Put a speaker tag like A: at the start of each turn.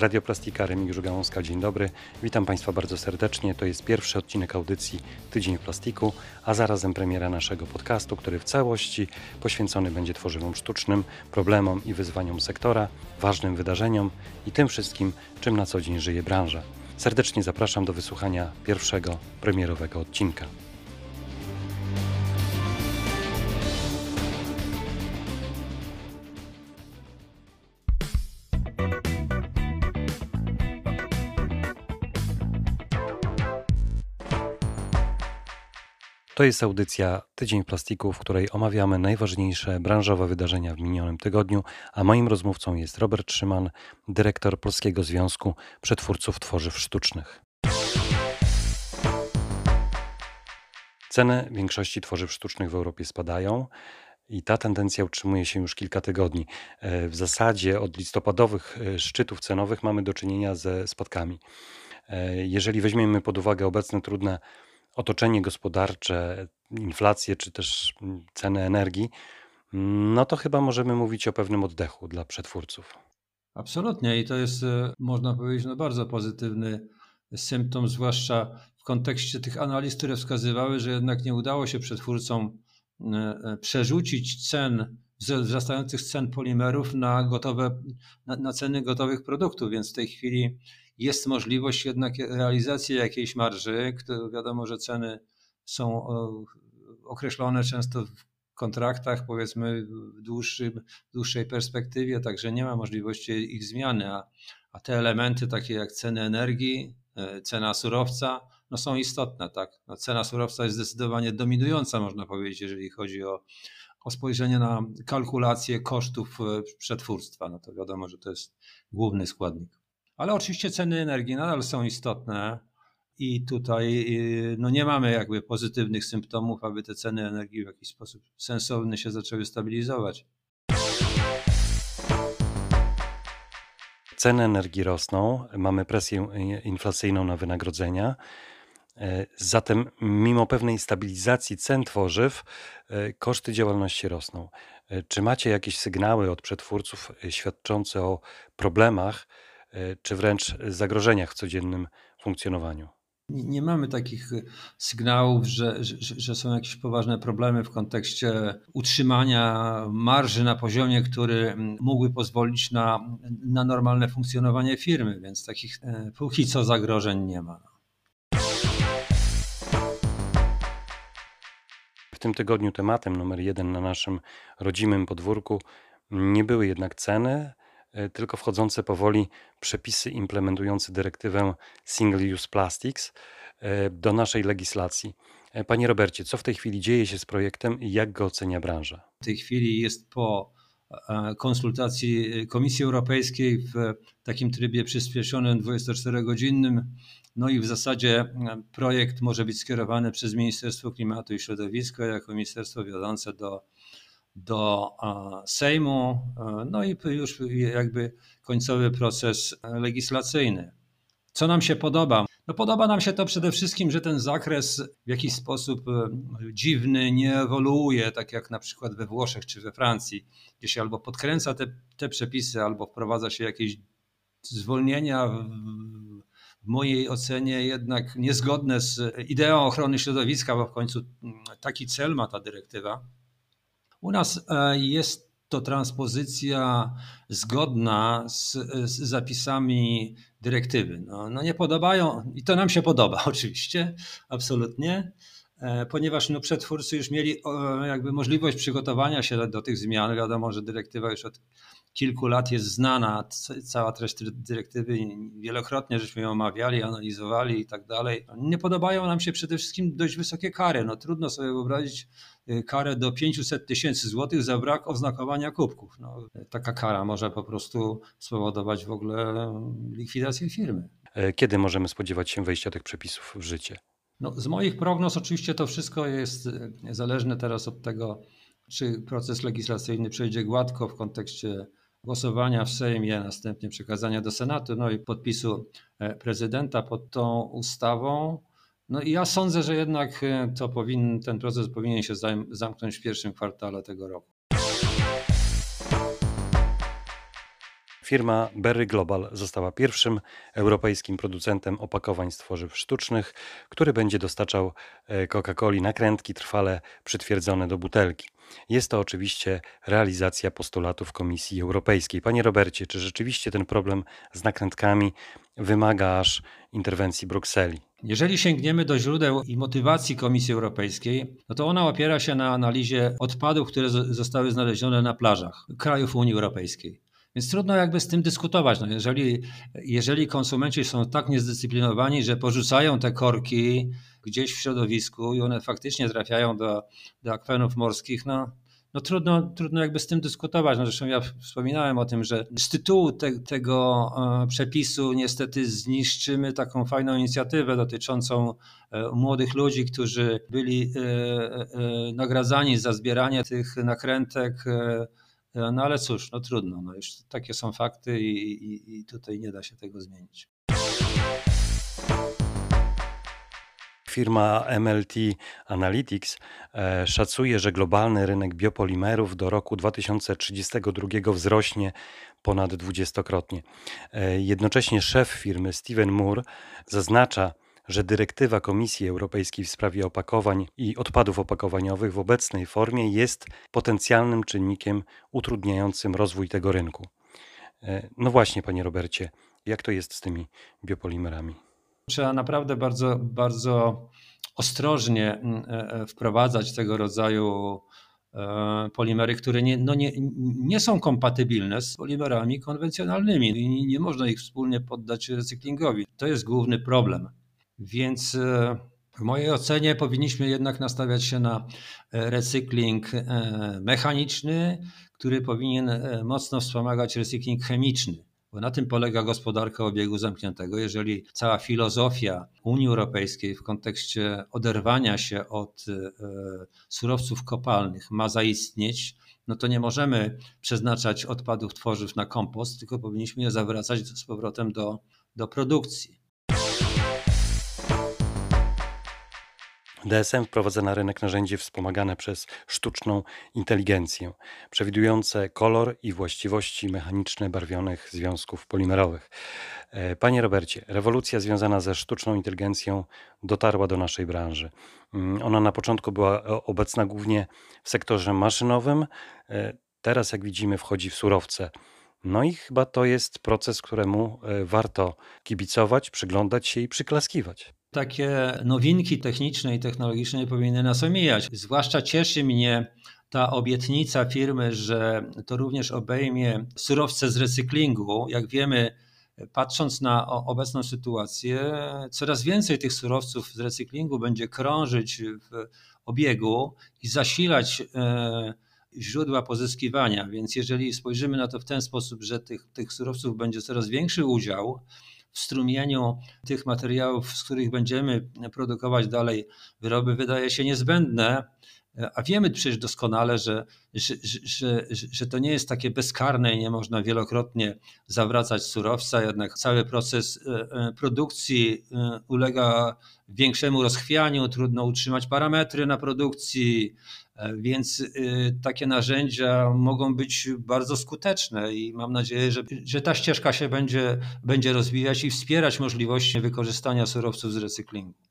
A: Radioplastika Remigiusz Gałązka, dzień dobry. Witam Państwa bardzo serdecznie. To jest pierwszy odcinek audycji Tydzień Plastiku, a zarazem premiera naszego podcastu, który w całości poświęcony będzie tworzywom sztucznym, problemom i wyzwaniom sektora, ważnym wydarzeniom i tym wszystkim, czym na co dzień żyje branża. Serdecznie zapraszam do wysłuchania pierwszego premierowego odcinka. To jest audycja Tydzień Plastiku, w której omawiamy najważniejsze branżowe wydarzenia w minionym tygodniu, a moim rozmówcą jest Robert Szyman, dyrektor Polskiego Związku Przetwórców Tworzyw Sztucznych. Ceny większości tworzyw sztucznych w Europie spadają. I ta tendencja utrzymuje się już kilka tygodni. W zasadzie od listopadowych e, szczytów cenowych mamy do czynienia ze spadkami. E, jeżeli weźmiemy pod uwagę obecne trudne otoczenie gospodarcze, inflację czy też ceny energii, no to chyba możemy mówić o pewnym oddechu dla przetwórców.
B: Absolutnie i to jest, e, można powiedzieć, no bardzo pozytywny symptom, zwłaszcza w kontekście tych analiz, które wskazywały, że jednak nie udało się przetwórcom e, e, przerzucić cen, wzrastających cen polimerów na gotowe, na, na ceny gotowych produktów, więc w tej chwili jest możliwość jednak realizacji jakiejś marży. Wiadomo, że ceny są określone często w kontraktach, powiedzmy w, dłuższym, dłuższej perspektywie, także nie ma możliwości ich zmiany, a, a te elementy takie jak ceny energii, e, cena surowca, no są istotne. Tak? No cena surowca jest zdecydowanie dominująca, można powiedzieć, jeżeli chodzi o, o spojrzenie na kalkulację kosztów e, przetwórstwa. No to wiadomo, że to jest główny składnik. Ale oczywiście ceny energii nadal są istotne i tutaj y, no nie mamy jakby pozytywnych symptomów, aby te ceny energii w jakiś sposób sensowny się zaczęły stabilizować.
A: Ceny energii rosną, mamy presję inflacyjną na wynagrodzenia. E, zatem, mimo pewnej stabilizacji cen tworzyw, e, koszty działalności rosną. E, czy macie jakieś sygnały od przetwórców świadczące o problemach, czy wręcz zagrożeniach w codziennym funkcjonowaniu.
B: Nie mamy takich e, sygnałów, że, że, że, są jakieś poważne problemy w kontekście utrzymania marży na poziomie, który mógłby pozwolić na, na normalne funkcjonowanie firmy, więc takich e, póki co zagrożeń nie ma.
A: W tym tygodniu tematem numer jeden na naszym rodzimym podwórku nie były jednak ceny, E, tylko wchodzące powoli przepisy implementujące dyrektywę Single Use Plastics e, do naszej legislacji. E, panie Robercie, co w tej chwili dzieje się z projektem i jak go ocenia branża?
B: W tej chwili jest po konsultacji Komisji Europejskiej w takim trybie przyspieszonym 24-godzinnym. No i w zasadzie projekt może być skierowany przez Ministerstwo Klimatu i Środowiska jako ministerstwo wiodące do do Sejmu, no i już jakby końcowy proces legislacyjny. Co nam się podoba? No podoba nam się to przede wszystkim, że ten zakres w jakiś sposób e, dziwny nie ewoluuje, tak jak na przykład we Włoszech czy we Francji, gdzie się albo podkręca te, te przepisy, albo wprowadza się jakieś zwolnienia w, w mojej ocenie jednak niezgodne z ideą ochrony środowiska, bo w końcu taki cel ma ta dyrektywa. U nas e, jest to transpozycja zgodna z, z zapisami dyrektywy. No, no, nie podobają, i to nam się podoba oczywiście, absolutnie, e, ponieważ no, przetwórcy już mieli jakby możliwość przygotowania się do tych zmian. Wiadomo, że dyrektywa już od kilku lat jest znana, cała treść dyrektywy, wielokrotnie żeśmy ją omawiali, analizowali i tak dalej. Nie podobają nam się przede wszystkim dość wysokie kary. No, trudno sobie wyobrazić karę do 500 tysięcy złotych za brak oznakowania kubków. No, taka kara może po prostu spowodować w ogóle likwidację firmy.
A: E, kiedy możemy spodziewać się wejścia tych przepisów w życie?
B: No, z moich prognoz oczywiście to wszystko jest y, zależne teraz od tego, czy proces legislacyjny przejdzie gładko w kontekście głosowania w Sejmie, następnie przekazania do Senatu, no i podpisu e, prezydenta pod tą ustawą. No i ja sądzę, że jednak e, to powin, ten proces powinien się zamknąć w pierwszym kwartale tego roku.
A: Firma Berry Global została pierwszym europejskim producentem opakowań z tworzyw sztucznych, który będzie dostarczał e, Coca-Coli nakrętki trwale przytwierdzone do butelki. Jest to oczywiście realizacja postulatów Komisji Europejskiej. Panie Robercie, czy rzeczywiście ten problem z nakrętkami wymaga aż interwencji Brukseli?
B: Jeżeli sięgniemy do źródeł i motywacji Komisji Europejskiej, no to ona opiera się na analizie odpadów, które zostały znalezione na plażach krajów Unii Europejskiej. Więc trudno jakby z tym dyskutować. No jeżeli, jeżeli konsumenci są tak niezdyscyplinowani, że porzucają te korki gdzieś w środowisku i one faktycznie trafiają do, do akwenów morskich, no, no trudno, trudno jakby z tym dyskutować. No zresztą ja wspominałem o tym, że z tytułu te, tego e, przepisu niestety zniszczymy taką fajną inicjatywę dotyczącą e, młodych ludzi, którzy byli e, nagradzani za zbieranie tych nakrętek. No ale cóż, no trudno. No już takie są fakty i, i, i tutaj nie da się tego zmienić.
A: Firma MLT Analytics e, szacuje, że globalny rynek biopolimerów do roku 2032 wzrośnie ponad dwudziestokrotnie. E, jednocześnie szef firmy Steven Moore zaznacza, że dyrektywa Komisji Europejskiej w sprawie opakowań i odpadów opakowaniowych w obecnej formie jest potencjalnym czynnikiem utrudniającym rozwój tego rynku. E, no właśnie, panie Robercie, jak to jest z tymi biopolimerami?
B: trzeba naprawdę bardzo, bardzo ostrożnie mm, e, e, wprowadzać tego rodzaju polimery, które nie, no nie, nie są kompatybilne z polimerami konwencjonalnymi i nie można ich wspólnie poddać recyklingowi. To jest główny problem. Więc w mojej ocenie powinniśmy jednak nastawiać się na recykling mechaniczny, który powinien mocno wspomagać recykling chemiczny. Bo na tym polega gospodarka obiegu zamkniętego. Jeżeli cała filozofia Unii Europejskiej w kontekście oderwania się od e, surowców kopalnych ma zaistnieć, no to nie możemy przeznaczać odpadów tworzyw na kompost, tylko powinniśmy je zawracać z powrotem do, do produkcji.
A: DSM wprowadza na rynek narzędzie wspomagane przez sztuczną inteligencję, przewidujące kolor i właściwości mechaniczne barwionych związków polimerowych. E, panie Robercie, rewolucja związana ze sztuczną inteligencją dotarła do naszej branży. Mm, ona na początku była obecna głównie w sektorze maszynowym, e, teraz, jak widzimy, wchodzi w surowce. No i chyba to jest proces, któremu e, warto kibicować, przyglądać się i przyklaskiwać.
B: Takie nowinki techniczne i technologiczne powinny nas omijać. Zwłaszcza cieszy mnie ta obietnica firmy, że to również obejmie surowce z recyklingu. Jak wiemy, patrząc na obecną sytuację, coraz więcej tych surowców z recyklingu będzie krążyć w obiegu i zasilać e, źródła pozyskiwania. Więc jeżeli spojrzymy na to w ten sposób, że tych, tych surowców będzie coraz większy udział, w strumieniu tych materiałów, z których będziemy produkować dalej wyroby, wydaje się niezbędne. A wiemy przecież doskonale, że, że, że, że to nie jest takie bezkarne i nie można wielokrotnie zawracać surowca, jednak cały proces e, e, produkcji e, ulega większemu rozchwianiu, trudno utrzymać parametry na produkcji, więc takie narzędzia mogą być bardzo skuteczne i mam nadzieję, że, że ta ścieżka się będzie, będzie rozwijać i wspierać możliwości wykorzystania surowców z recyklingu.